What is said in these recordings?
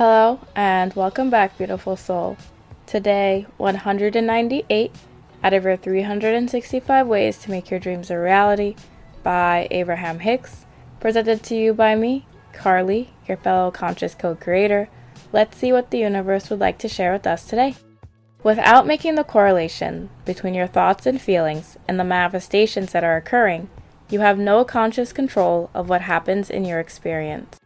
Hello, and welcome back, beautiful soul. Today, 198 out of your 365 ways to make your dreams a reality by Abraham Hicks, presented to you by me, Carly, your fellow conscious co creator. Let's see what the universe would like to share with us today. Without making the correlation between your thoughts and feelings and the manifestations that are occurring, you have no conscious control of what happens in your experience.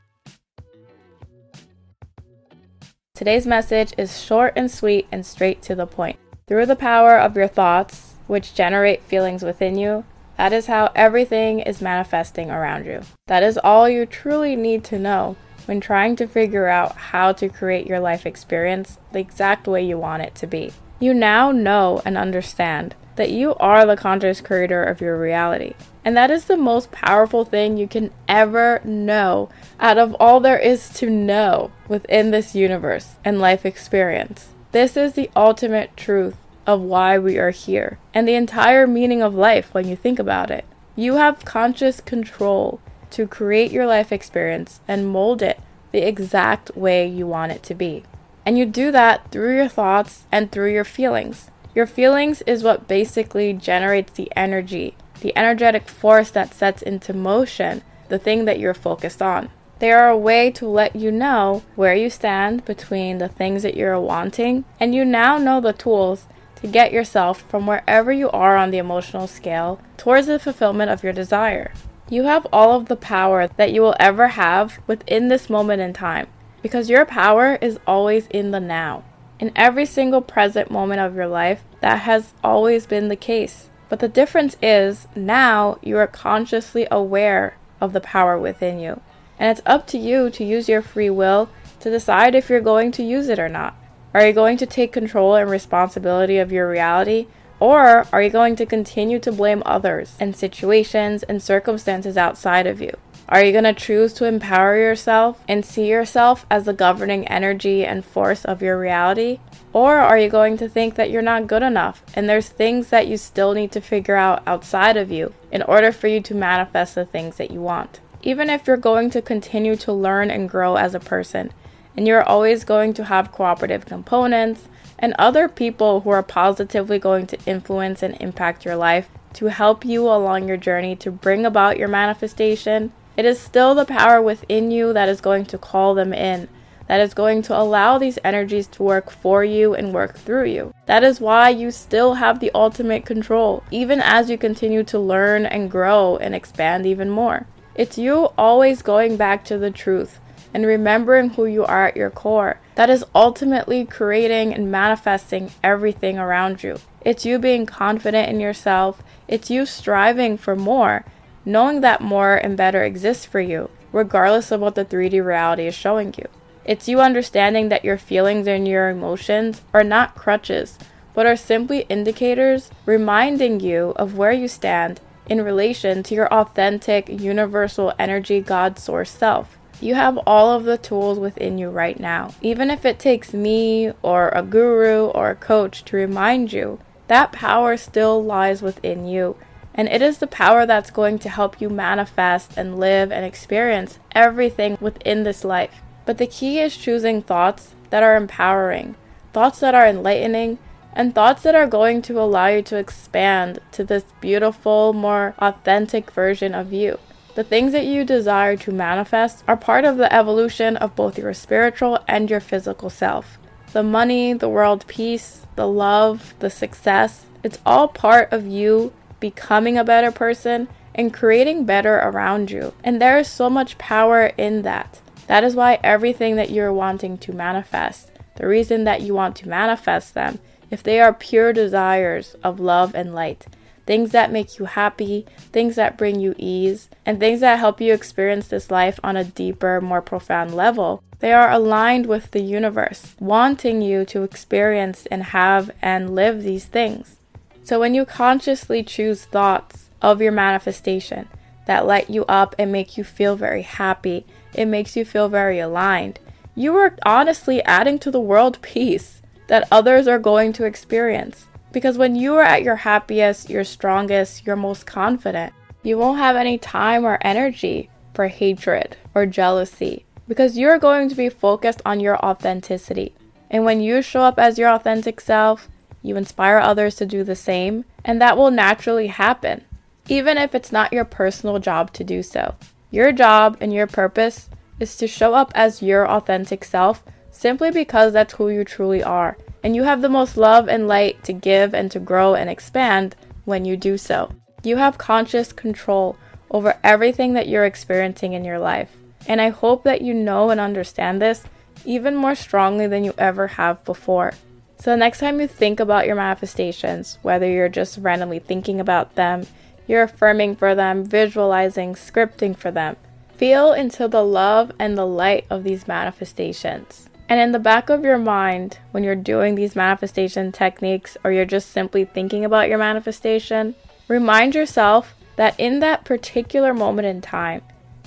Today's message is short and sweet and straight to the point. Through the power of your thoughts, which generate feelings within you, that is how everything is manifesting around you. That is all you truly need to know when trying to figure out how to create your life experience the exact way you want it to be. You now know and understand that you are the conscious creator of your reality. And that is the most powerful thing you can ever know out of all there is to know within this universe and life experience. This is the ultimate truth of why we are here and the entire meaning of life when you think about it. You have conscious control to create your life experience and mold it the exact way you want it to be. And you do that through your thoughts and through your feelings. Your feelings is what basically generates the energy, the energetic force that sets into motion the thing that you're focused on. They are a way to let you know where you stand between the things that you're wanting, and you now know the tools to get yourself from wherever you are on the emotional scale towards the fulfillment of your desire. You have all of the power that you will ever have within this moment in time because your power is always in the now in every single present moment of your life, that has always been the case. But the difference is now you are consciously aware of the power within you. And it's up to you to use your free will to decide if you're going to use it or not. Are you going to take control and responsibility of your reality? Or are you going to continue to blame others and situations and circumstances outside of you? Are you going to choose to empower yourself and see yourself as the governing energy and force of your reality? Or are you going to think that you're not good enough and there's things that you still need to figure out outside of you in order for you to manifest the things that you want? Even if you're going to continue to learn and grow as a person, and you're always going to have cooperative components and other people who are positively going to influence and impact your life to help you along your journey to bring about your manifestation, it is still the power within you that is going to call them in, that is going to allow these energies to work for you and work through you. That is why you still have the ultimate control, even as you continue to learn and grow and expand even more. It's you always going back to the truth and remembering who you are at your core that is ultimately creating and manifesting everything around you. It's you being confident in yourself, it's you striving for more knowing that more and better exists for you, regardless of what the 3D reality is showing you. It's you understanding that your feelings and your emotions are not crutches, but are simply indicators reminding you of where you stand in relation to your authentic, universal energy God source self. You have all of the tools within you right now. Even if it takes me or a guru or a coach to remind you, that power still lies within you and it is the power that's going to help you manifest and live and experience everything within this life. But the key is choosing thoughts that are empowering, thoughts that are enlightening, and thoughts that are going to allow you to expand to this beautiful, more authentic version of you. The things that you desire to manifest are part of the evolution of both your spiritual and your physical self. The money, the world peace, the love, the success, it's all part of you becoming a better person, and creating better around you. And there is so much power in that. That is why everything that you're wanting to manifest, the reason that you want to manifest them, if they are pure desires of love and light, things that make you happy, things that bring you ease, and things that help you experience this life on a deeper, more profound level, they are aligned with the universe, wanting you to experience and have and live these things. So when you consciously choose thoughts of your manifestation that light you up and make you feel very happy, it makes you feel very aligned, you are honestly adding to the world peace that others are going to experience. Because when you are at your happiest, your strongest, your most confident, you won't have any time or energy for hatred or jealousy because you're going to be focused on your authenticity. And when you show up as your authentic self, you inspire others to do the same, and that will naturally happen, even if it's not your personal job to do so. Your job and your purpose is to show up as your authentic self simply because that's who you truly are. And you have the most love and light to give and to grow and expand when you do so. You have conscious control over everything that you're experiencing in your life. And I hope that you know and understand this even more strongly than you ever have before. So, the next time you think about your manifestations, whether you're just randomly thinking about them, you're affirming for them, visualizing, scripting for them, feel into the love and the light of these manifestations. And in the back of your mind, when you're doing these manifestation techniques or you're just simply thinking about your manifestation, remind yourself that in that particular moment in time,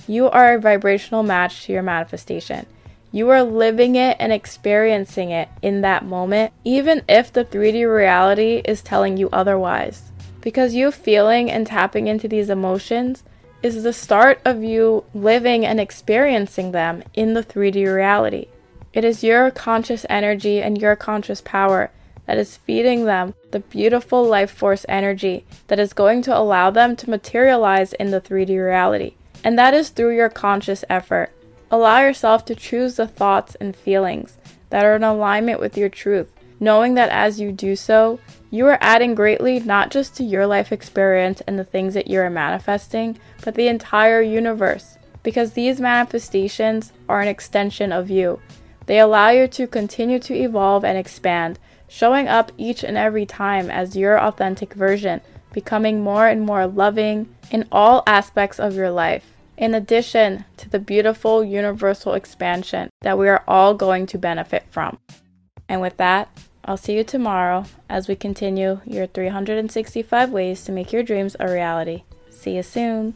you are a vibrational match to your manifestation. You are living it and experiencing it in that moment, even if the 3D reality is telling you otherwise. Because you feeling and tapping into these emotions is the start of you living and experiencing them in the 3D reality. It is your conscious energy and your conscious power that is feeding them the beautiful life force energy that is going to allow them to materialize in the 3D reality. And that is through your conscious effort. Allow yourself to choose the thoughts and feelings that are in alignment with your truth, knowing that as you do so, you are adding greatly not just to your life experience and the things that you are manifesting, but the entire universe. Because these manifestations are an extension of you. They allow you to continue to evolve and expand, showing up each and every time as your authentic version, becoming more and more loving in all aspects of your life in addition to the beautiful universal expansion that we are all going to benefit from. And with that, I'll see you tomorrow as we continue your 365 ways to make your dreams a reality. See you soon.